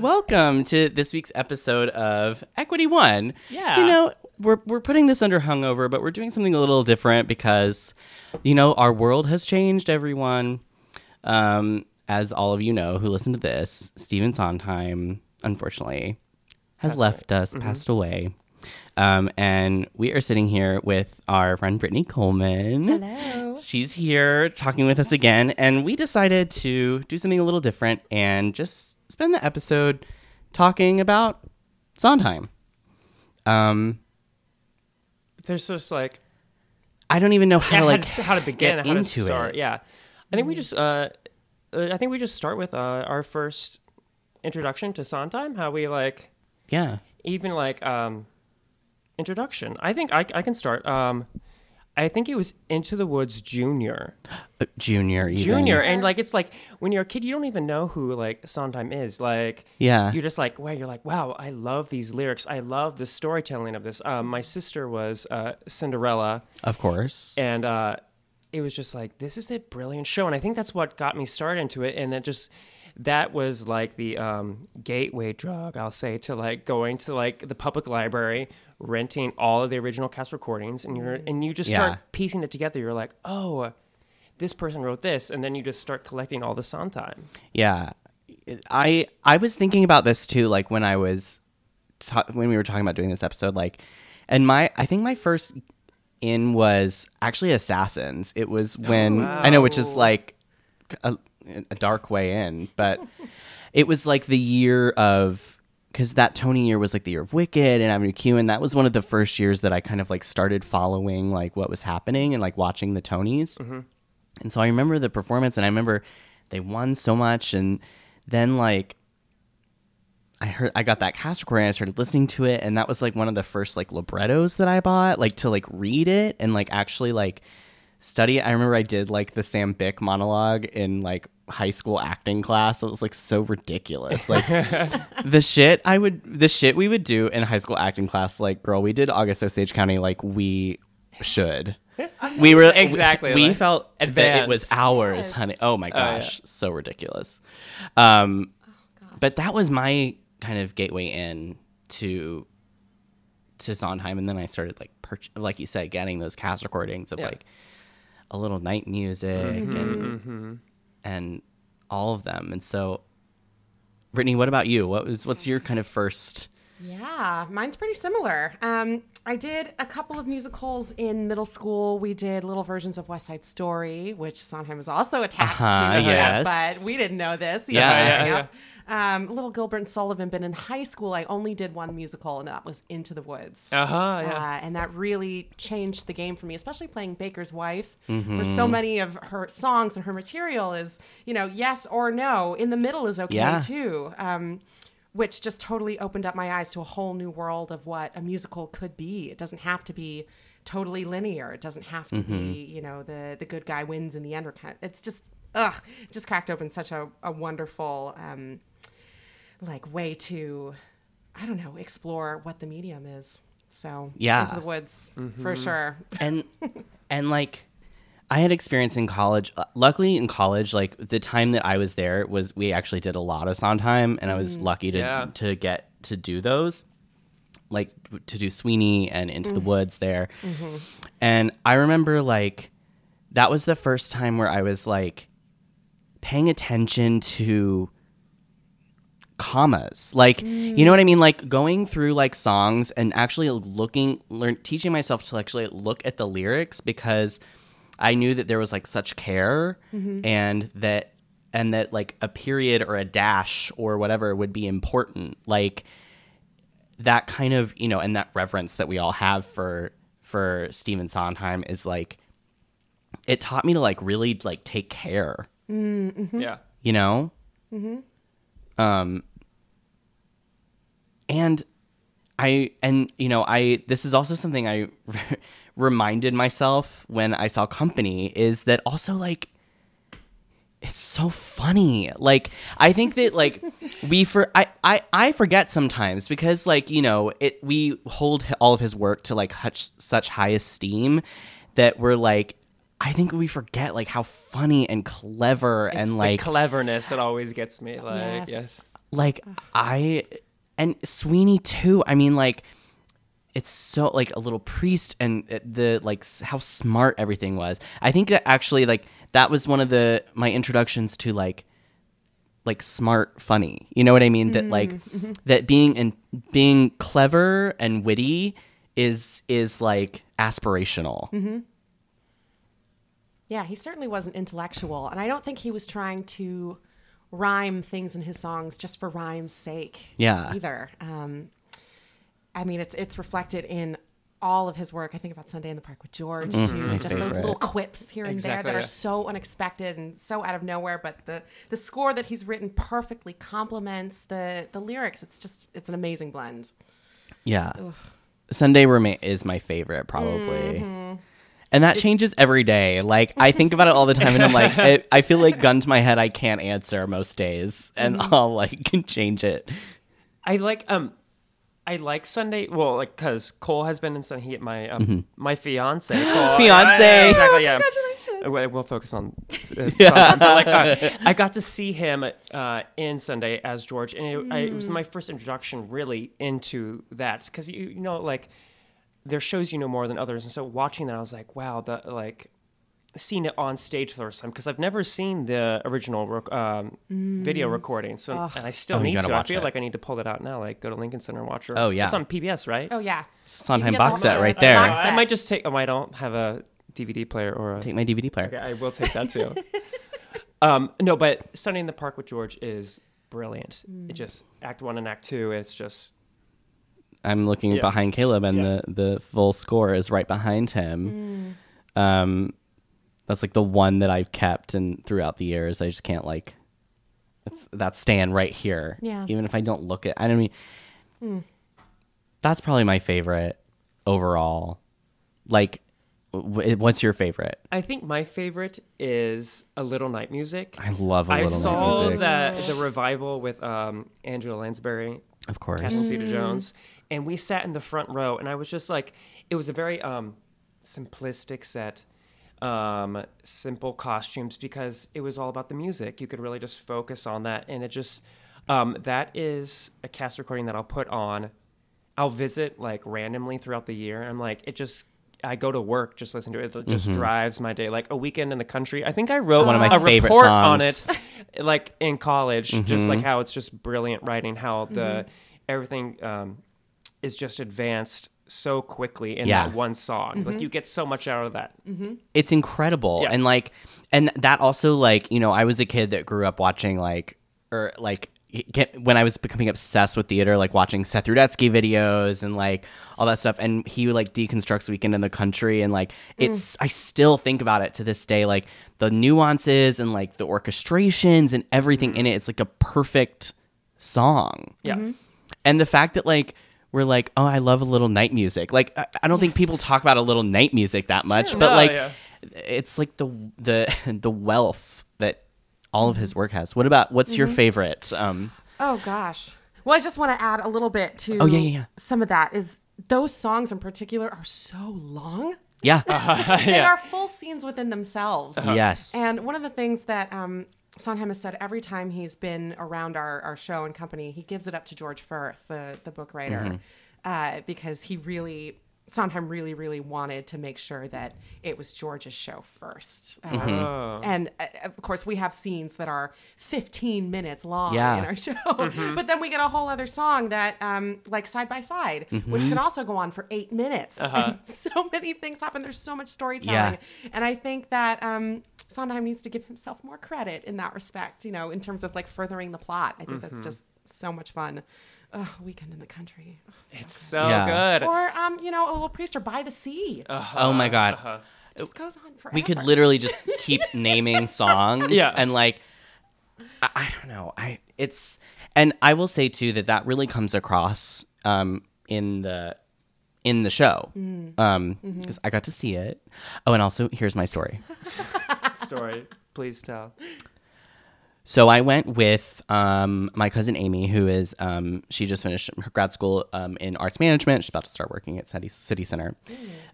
Welcome to this week's episode of Equity One. Yeah. You know, we're we're putting this under hungover, but we're doing something a little different because, you know, our world has changed. Everyone, um, as all of you know who listen to this, Stephen Sondheim, unfortunately, has left us, passed away. Um, and we are sitting here with our friend Britney Coleman. Hello. She's here talking with us again, and we decided to do something a little different and just spend the episode talking about Sondheim. Um, There's just like I don't even know how yeah, to like how, to, how to begin, how to start. it. Yeah, I think we just uh, uh, I think we just start with uh, our first introduction to Sondheim. How we like Yeah. even like um introduction. I think I I can start. Um, I think it was Into the Woods Junior. Uh, Junior, even. Junior, and like it's like when you're a kid, you don't even know who like Sondheim is. Like, Yeah. you're just like, wow, you're like, wow, I love these lyrics. I love the storytelling of this. Um, my sister was uh, Cinderella, Of course. and uh, it was just like, this is a brilliant show, and I think that's what got me started into it. And that just that was like the um, gateway drug, I'll say, to like going to like the public library, renting all of the original cast recordings, and you're and you just Yeah. start piecing it together. You're like, oh this person wrote this and then you just start collecting all the Sondheim. Yeah, I I was thinking about this too. Like when I was ta- when we were talking about doing this episode, like, and my I think my first in was actually Assassins. It was when I know, which is like a, a dark way in, but it was like the year of because that Tony year was like the year of Wicked and Avenue Q, and that was one of the first years that I kind of like started following like what was happening and like watching the Tonys. Mm-hmm. And so I remember the performance, and I remember they won so much, and then like I heard I got that cast recording, I started listening to it, and that was like one of the first like librettos that I bought, like to like read it and like actually like study. I remember I did like the Sam Byck monologue in like high school acting class. It was like so ridiculous. Like the shit I would the shit we would do in high school acting class, like girl, we did August Osage County like we should. We were Exactly, We, like, felt that it was advanced. ours, honey. Oh my yeah. gosh, so ridiculous. Um, but that was my kind of gateway in to to Sondheim, and then I started like perch- like you said, getting those cast recordings of Yeah. like a little night music and and all of them. And so, Britney, what about you? What was what's your kind of first? Yeah, mine's pretty similar. Um, I did a couple of musicals in middle school. We did little versions of West Side Story, which Sondheim was also attached Uh-huh, to. yes. but we didn't know this. you Yeah, know, yeah, growing up. Um, little Gilbert and Sullivan, but in high school, I only did one musical, and that was Into the Woods. Uh-huh, yeah. Uh, and that really changed the game for me, especially playing Baker's wife, where Mm-hmm. so many of her songs and her material is, you know, yes or no. In the middle is okay Yeah. too. Um, which just totally opened up my eyes to a whole new world of what a musical could be. It doesn't have to be totally linear. It doesn't have to be, you know, the the good guy wins in the end. Or kind of, it's just, ugh, just cracked open such a, a wonderful, um, like way to, I don't know, explore what the medium is. So Yeah. into the woods for mm-hmm. sure. and and like I had experience in college. Uh, Luckily, in college, like the time that I was there was we actually did a lot of Sondheim, and I was mm. lucky to Yeah. to get to do those. like to do Sweeney and Into the mm-hmm. Woods there. Mm-hmm. And I remember like that was the first time where I was like paying attention to commas. Like you know what i mean? Like going through like songs and actually looking learn teaching myself to actually look at the lyrics because i knew that there was like such care mm-hmm. and that and that like a period or a dash or whatever would be important. Like that kind of you know and that reverence that we all have for for Stephen Sondheim is like it taught me to like really like take care. Mm, mm-hmm. Yeah. you know? Mm-hmm. Um and i and you know i this is also something i reminded myself when i saw company is that also like it's so funny like i think that like we for I, I i forget sometimes because like you know it we hold all of his work to like such such high esteem that we're like i think we forget like how funny and clever It's and the like cleverness that always gets me. Like, Yes. yes. like I and Sweeney too. I mean, like it's so like a little priest and uh, the like how smart everything was. I think that actually like that was one of the my introductions to like like smart funny. You know what I mean? That mm, like mm-hmm. that being and being clever and witty is is like aspirational. Mm-hmm. Yeah, he certainly wasn't intellectual, and I don't think he was trying to rhyme things in his songs just for rhyme's sake. Yeah. Either. Um, I mean, it's it's reflected in all of his work. I think about Sunday in the Park with George too, and just those little quips here and there Exactly, that are so unexpected and so out of nowhere. But the the score that he's written perfectly complements the the lyrics. It's just it's an amazing blend. Yeah. Sunday remain is my favorite probably. And that changes every day. Like I think about it all the time and I'm like I, I feel like gun to my head I can't answer most days and I'll like change it. I like um I like Sunday. Well, like because Cole has been in Sunday. He, my um, my fiance, Cole, Mm-hmm. Fiance. exactly. Yeah. Congratulations. We- We'll focus on. Uh, yeah. but like, uh, I got to see him uh, in Sunday as George, and it, I, it was my first introduction really into that because you, you know like there's shows you know more than others, and so watching that I was like, wow, the like seeing it on stage for the first time because I've never seen the original rec- um, video recording. So and I still Oh, need gotta to. I feel it. like I need to pull it out now. Like go to Lincoln Center and watch it. Oh, yeah. it's on PBS, right? Oh yeah, Sondheim You can box set right there. box I might just take. Oh, I don't have a DVD player or a. Take my DVD player. Okay, I will take that too. um, no, but Sunday in the Park with George is brilliant. It just Act One and Act Two. It's just I'm looking Yeah. behind Caleb and Yeah. the the full score is right behind him. Um that's like the one that I've kept and throughout the years I just can't like that's that's staying right here. Yeah. Even if I don't look at I don't mean That's probably my favorite overall. Like wh- what's your favorite? I think my favorite is A Little Night Music. I love a I little saw night music. that the revival with um, Angela Lansbury, Of course. Catherine Zeta-Jones, and we sat in the front row, and I was just like, it was a very um, simplistic set, um, simple costumes because it was all about the music. You could really just focus on that, and it just um, that is a cast recording that I'll put on. I'll visit like randomly throughout the year. I'm like, it just. I go to work, just listen to it. It just drives my day. Like a weekend in the country. I think I wrote One of my a favorite report on it songs. like in college, just Mm-hmm. like how it's just brilliant writing, how the everything um, is just advanced so quickly in Yeah. that one song. Like mm-hmm. you get so much out of that. Mm-hmm. it's incredible Yeah. and like and that also like you know i was a kid that grew up watching like or like get, when i was becoming obsessed with theater like watching seth rudetsky videos and like all that stuff and he like deconstructs weekend in the country and like mm. it's i still think about it to this day like the nuances and like the orchestrations and everything mm-hmm. in it it's like a perfect song Yeah. and the fact that like we're like oh i love a little night music like i, I don't think people talk about a little night music that much but No, like yeah. it's like the the the wealth that all of his work has what about what's your favorite um Oh gosh. Well, I just want to add a little bit to Oh, yeah, yeah, yeah. some of that is those songs in particular are so long. yeah They are full scenes within themselves. yes And one of the things that um, Sondheim has said every time he's been around our, our show and company, he gives it up to George Furth, the, the book writer. uh, because he really Sondheim really, really wanted to make sure that it was George's show first. Um, Mm-hmm. And uh, of course, we have scenes that are 15 minutes long Yeah. in our show. But then we get a whole other song that, um, like Side by Side, which Mm-hmm. can also go on for eight minutes. And so many things happen. There's so much storytelling. Yeah. And I think that um, Sondheim needs to give himself more credit in that respect, you know, in terms of like furthering the plot. I think that's just so much fun. Oh, Weekend in the Country. Oh, so It's so Yeah. good. or um, you know, a little priest or by the sea. oh my god. It just goes on forever. we could literally just keep naming songs Yes. and like I, I don't know i it's and i will say too that that really comes across um in the in the show Mm. um Mm-hmm. because i got to see it oh and also here's my story Story. Please tell. so i went with um my cousin amy who is um she just finished her grad school um in arts management she's about to start working at city, city center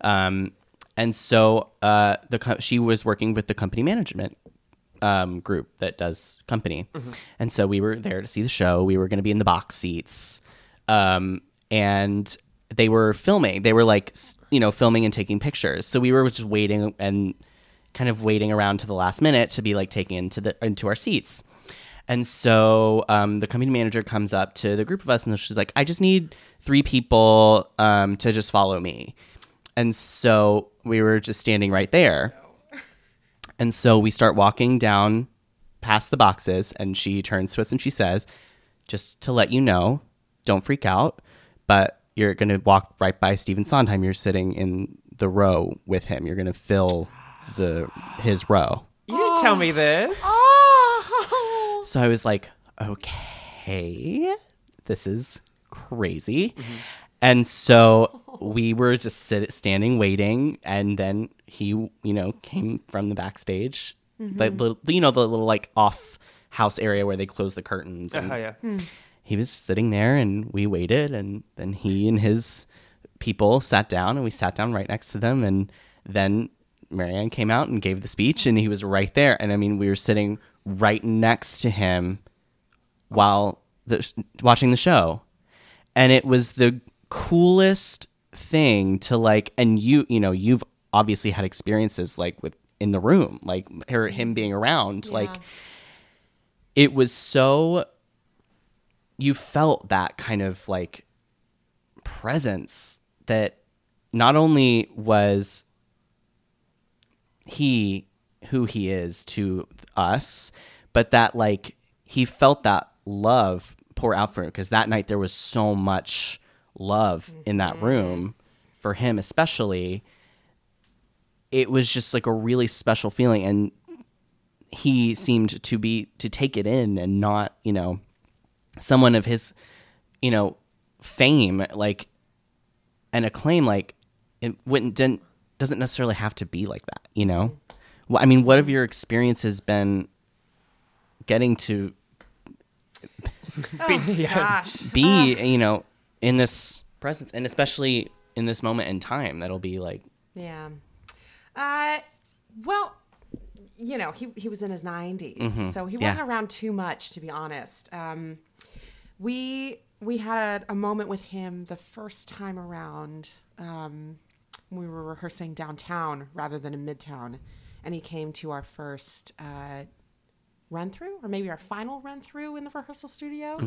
um and so uh the co- she was working with the company management um, group that does company. And so we were there to see the show. We were going to be in the box seats. Um, and they were filming. They were like, you know, filming and taking pictures. So we were just waiting and kind of waiting around to the last minute to be like taken into the into our seats. And so um, the company manager comes up to the group of us and she's like, I just need three people um, to just follow me. And so we were just standing right there. And so we start walking down past the boxes, and she turns to us and she says, Just to let you know, don't freak out, but you're going to walk right by Stephen Sondheim. You're sitting in the row with him. You're going to fill the his row. You didn't tell me this. Oh. So I was like, okay, this is crazy. Mm-hmm. And so we were just sit, standing waiting, and then he, you know, came from the backstage, the mm-hmm. little, you know, the little like off house area where they close the curtains. Uh-huh, and Oh, yeah. Hmm. he was sitting there, and we waited, and then he and his people sat down, and we sat down right next to them, and then Marianne came out and gave the speech, and he was right there, and I mean, we were sitting right next to him while the, watching the show. And it was the coolest thing to like and you you know you've obviously had experiences like with in the room like her him being around like it was so you felt that kind of like presence that not only was he who he is to us, but that like he felt that love pour out for him because that night there was so much love in that mm-hmm. room for him, especially. It was just like a really special feeling, and he seemed to be to take it in and not, you know, someone of his, you know, fame like and acclaim like it wouldn't didn't doesn't necessarily have to be like that you know well, i mean what have your experiences been getting to Gosh. be you know in this presence and especially in this moment in time that'll be like Yeah. Uh, well, you know, he, he was in his 90s, so he Mm-hmm. Yeah. wasn't around too much, to be honest. Um, we we had a, a moment with him the first time around. Um, we were rehearsing downtown rather than in Midtown, and he came to our first uh, run through, or maybe our final run through in the rehearsal studio.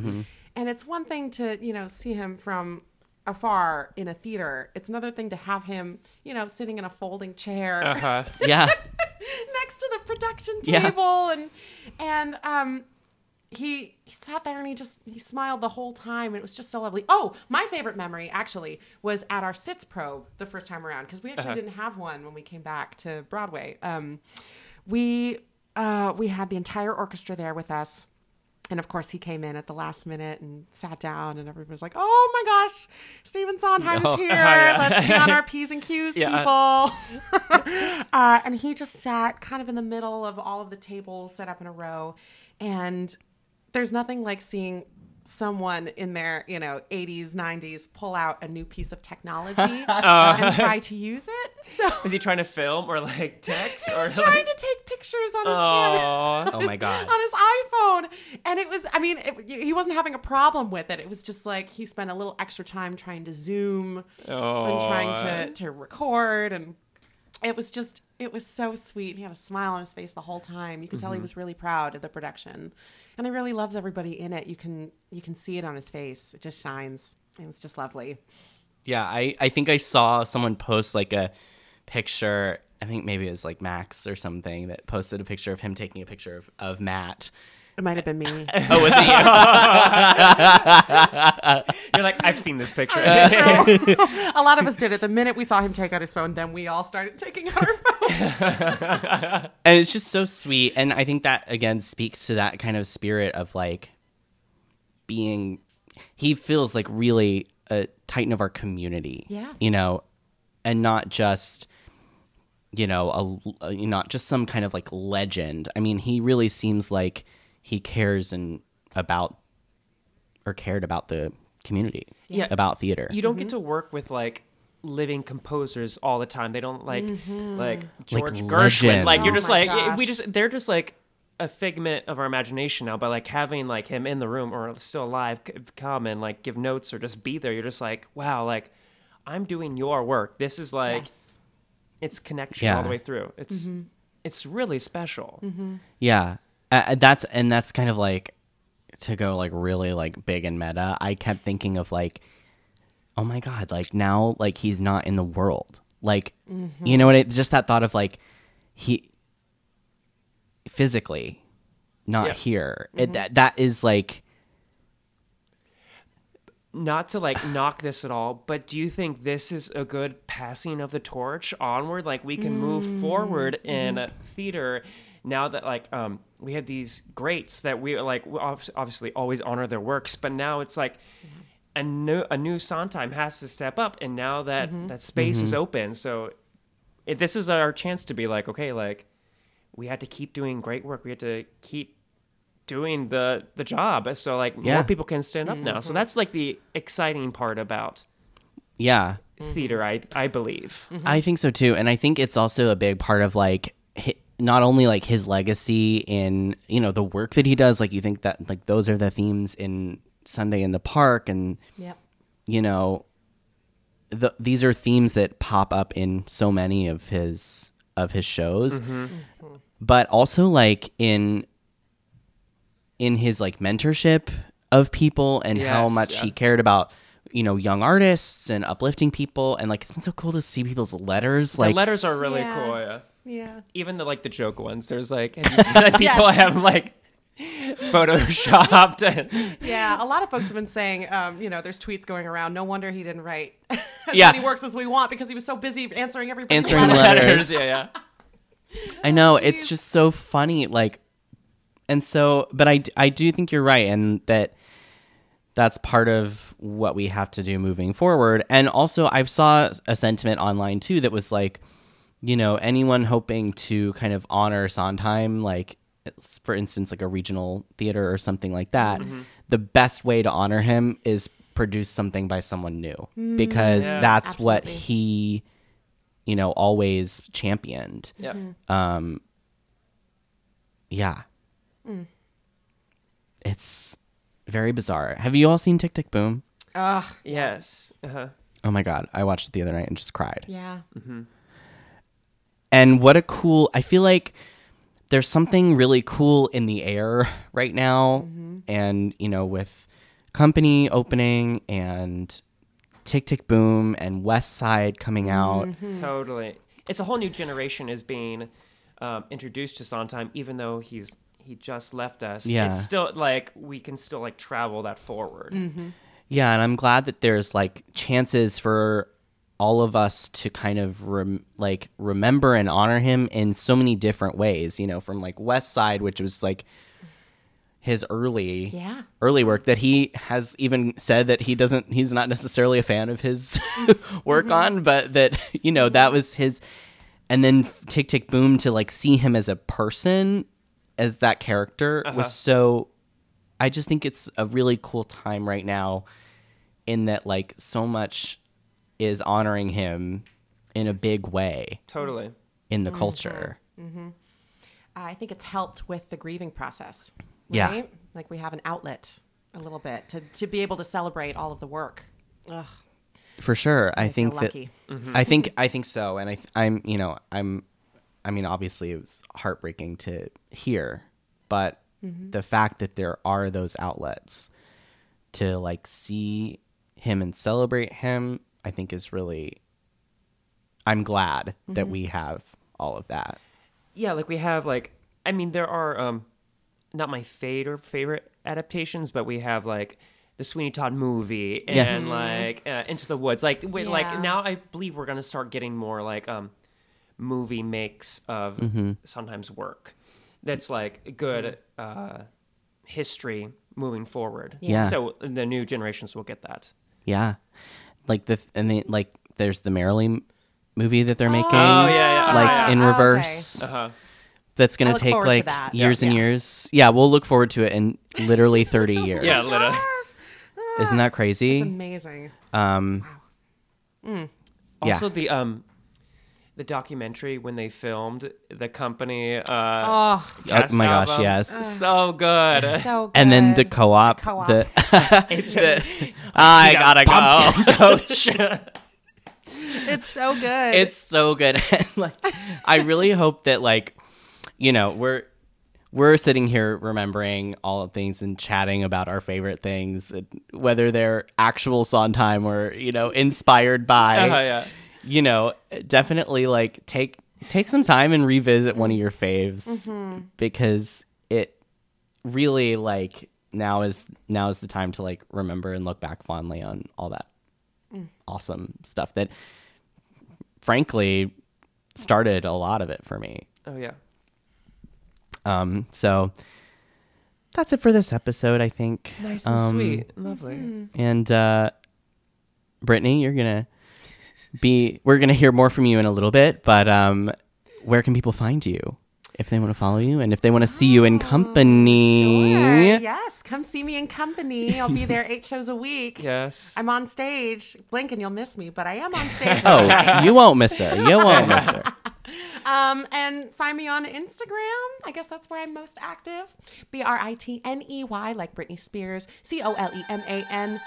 And it's one thing to you know see him from afar in a theater. It's another thing to have him, you know, sitting in a folding chair Uh-huh. yeah next to the production Yeah. table and and um he he sat there and he just he smiled the whole time and it was just so lovely. Oh, my favorite memory actually was at our sitzprobe the first time around because we actually didn't have one when we came back to Broadway. Um we uh we had the entire orchestra there with us. And of course, he came in at the last minute and sat down, and everybody was like, "Oh my gosh, Stephen Sondheim is here! yeah. Let's be on our p's and q's, Yeah. people." uh, and he just sat kind of in the middle of all of the tables set up in a row. And there's nothing like seeing someone in their, you know, 80s, 90s pull out a new piece of technology and try to use it. So Was he trying to film or like text or he's trying to take pictures on his camera. Oh my God. on his iPhone, and it was. I mean, it, he wasn't having a problem with it. It was just like he spent a little extra time trying to zoom and trying to to record, and it was just. It was so sweet. He had a smile on his face the whole time. You could tell he mm-hmm. was really proud of the production, and he really loves everybody in it. You can you can see it on his face. It just shines. It was just lovely. Yeah, I, I think I saw someone post like a picture. I think maybe it was like Max or something that posted a picture of him taking a picture of, of Matt. It might have been me. Oh, was it you? You're like, I've seen this picture. a lot of us did it. The minute we saw him take out his phone, then we all started taking out our phones. and it's just so sweet. And I think that again speaks to that kind of spirit of like being. He feels like really a titan of our community. Yeah. You know, and not just you know a, a not just some kind of like legend. I mean, he really seems like he cares and about or cared about the community. Yeah. About theater. you don't get mm-hmm. to work with like living composers all the time. They don't like mm-hmm. like George Gershwin. Like you're Oh just my like we just they're just like a figment of our imagination now. But like having like him in the room or still alive come and like give notes or just be there, you're just like wow, like I'm doing your work. This is like Yes. it's connection all the way through. It's mm-hmm. it's really special. Yeah, uh, that's and that's kind of like to go like really like big and meta. I kept thinking of like, oh my god, like now like he's not in the world. Like, you know what? It, just that thought of like he physically not Yeah. here. It, that that is like not to like knock this at all, but do you think this is a good passing of the torch onward? Like we can move forward in uh, theater now that like um we have these greats that we like we obviously always honor their works, but now it's like a new a new Sondheim has to step up, and now that mm-hmm. that space is mm-hmm. open, so it, this is our chance to be like, okay, like we had to keep doing great work. We had to keep doing the the job so like Yeah. more people can stand up now so that's like the exciting part about yeah. theater i i believe mm-hmm. I think so too, and I think it's also a big part of like hi- not only like his legacy in you know the work that he does. Like you think that like those are the themes in Sunday in the Park, and Yep. you know, the, these are themes that pop up in so many of his of his shows, mm-hmm. Mm-hmm. but also like in in his like mentorship of people and how much yeah. he cared about you know young artists and uplifting people and like it's been so cool to see people's letters the like letters are really Yeah. cool yeah Yeah. even the like the joke ones there's like have you seen that people have like photoshopped and Yeah, a lot of folks have been saying, um, you know, there's tweets going around. No wonder he didn't write as Yeah. many works as we want because he was so busy answering everybody's Answering letters. letters. yeah yeah I know it's just so funny, like, and so, but I I do think you're right, and that that's part of what we have to do moving forward. And also, I saw a sentiment online too that was like, you know, anyone hoping to kind of honor Sondheim, like, for instance, like a regional theater or something like that, mm-hmm. the best way to honor him is produce something by someone new mm, because Yeah. that's what he, you know, always championed. yeah mm. Um, yeah. Mm. It's very bizarre. Have you all seen Tick Tick Boom? Ugh. yes uh-huh. Oh my god, I watched it the other night and just cried. Yeah. Mm-hmm. And what a cool! I feel like there's something really cool in the air right now, mm-hmm. and you know, with company opening and Tick Tick Boom and West Side coming out. Mm-hmm. totally it's a whole new generation is being um, introduced to Sondheim even though he's he just left us Yeah. it's still like we can still like travel that forward mm-hmm. Yeah, and I'm glad that there's like chances for all of us to kind of rem- like remember and honor him in so many different ways. You know, from like West Side, which was like his early Yeah. early work that he has even said that he doesn't he's not necessarily a fan of his work mm-hmm. on but that you know that was his and then tick tick boom to like see him as a person as that character uh-huh. was so i just think it's a really cool time right now in that like so much is honoring him in a big way totally in the mm-hmm. culture mm-hmm. Uh, I think it's helped with the grieving process. Yeah. Like we have an outlet a little bit to, to be able to celebrate all of the work. Ugh. For sure, I, feel think that lucky. Mm-hmm. I think I think so, and I th- I'm you know I'm I mean obviously it was heartbreaking to hear, but the fact that there are those outlets to like see him and celebrate him, I think is really. I'm glad that we have all of that. yeah, like we have like I mean there are um not my favorite favorite adaptations, but we have like the Sweeney Todd movie Yeah. and like uh, Into the Woods. Like we, Yeah. like now I believe we're gonna start getting more like um movie makes of Mm-hmm. sometimes work that's like good uh history moving forward. Yeah. So the new generations will get that. Yeah, like the and they, like there's the Merrily movie that they're making. Oh, yeah, yeah. like Uh-huh. in Okay. reverse. Uh-huh. That's gonna take forward to like that. years and Yeah. years. Yeah, we'll look forward to it in literally 30 years. Yeah, literally. Isn't that It's crazy? amazing. Um, yeah. Also the um the documentary when they filmed the company uh Oh, Oh cast my gosh, album. yes. So good. so good. and then the co-op. co-op. The, It's I gotta go. coach. it's so good. it's so good. And, like, I really hope that like, you know, we're we're sitting here remembering all of things and chatting about our favorite things, whether they're actual Sondheim or you know inspired by. Uh-huh, yeah. You know, definitely like take take some time and revisit one of your faves Mm-hmm. because it really like now is now is the time to like remember and look back fondly on all that Mm. awesome stuff that frankly started a lot of it for me. Oh yeah. Um, so that's it for this episode, I think. Nice and Um, sweet. Lovely. And uh, Britney, you're gonna be. We're gonna hear more from you in a little bit, but um, where can people find you if they want to follow you and if they want to see you in company? Sure. Yes, come see me in company. I'll be there eight shows a week. Yes. I'm on stage. Blink and you'll miss me, but I am on stage. Oh, you won't miss her. You won't miss her. Um, and find me on Instagram. I guess that's where I'm most active. B R I T N E Y, like Britney Spears. C O L E M A N.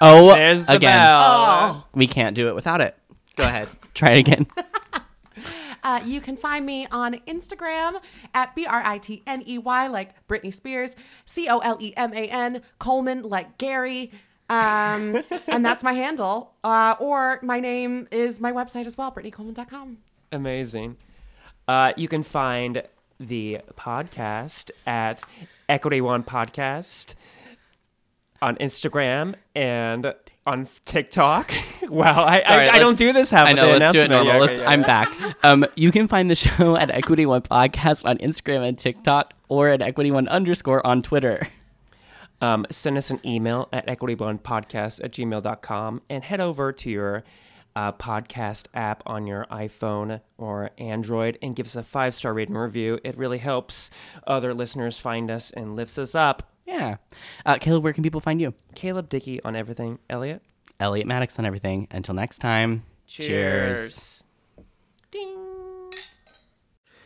Oh, There's the again. bell. Oh. We can't do it without it. Go ahead. Try it again. Uh, you can find me on Instagram at B R I T N E Y, like Britney Spears. C O L E M A N, Coleman, like Gary. Um, and that's my handle. Uh, or my name is my website as well, BritneyColeman.com. Amazing. Uh, you can find the podcast at Equity One Podcast on Instagram and on TikTok. wow, I, Sorry, I, I don't do this half I know. Let's do it normal. Yeah, okay, yeah. I'm back. Um, you can find the show at Equity One Podcast on Instagram and TikTok, or at Equity One underscore on Twitter. um, send us an email at equitybondpodcast at gmail.com and head over to your uh, podcast app on your iPhone or Android and give us a five star rating review. It really helps other listeners find us and lifts us up. Yeah. Uh, Caleb, where can people find you? Caleb Dickey on everything. Elliot. Elliot Maddox on everything. Until next time. Cheers.